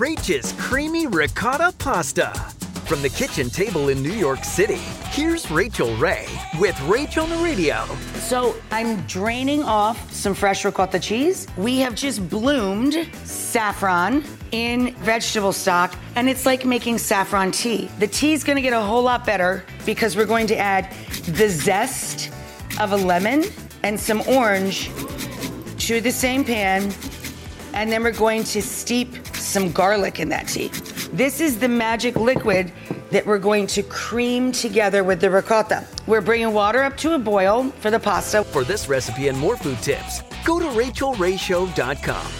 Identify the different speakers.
Speaker 1: Rach's creamy ricotta pasta. From the kitchen table in New York City, here's Rachael Ray with Rachel Naridio.
Speaker 2: So I'm draining off some fresh ricotta cheese. We have just bloomed saffron in vegetable stock, and it's like making saffron tea. The tea is gonna get a whole lot better because we're going to add the zest of a lemon and some orange to the same pan, and then we're going to steep some garlic in that tea. This is the magic liquid that we're going to cream together with the ricotta. We're bringing water up to a boil for the pasta.
Speaker 1: For this recipe and more food tips, go to rachaelrayshow.com.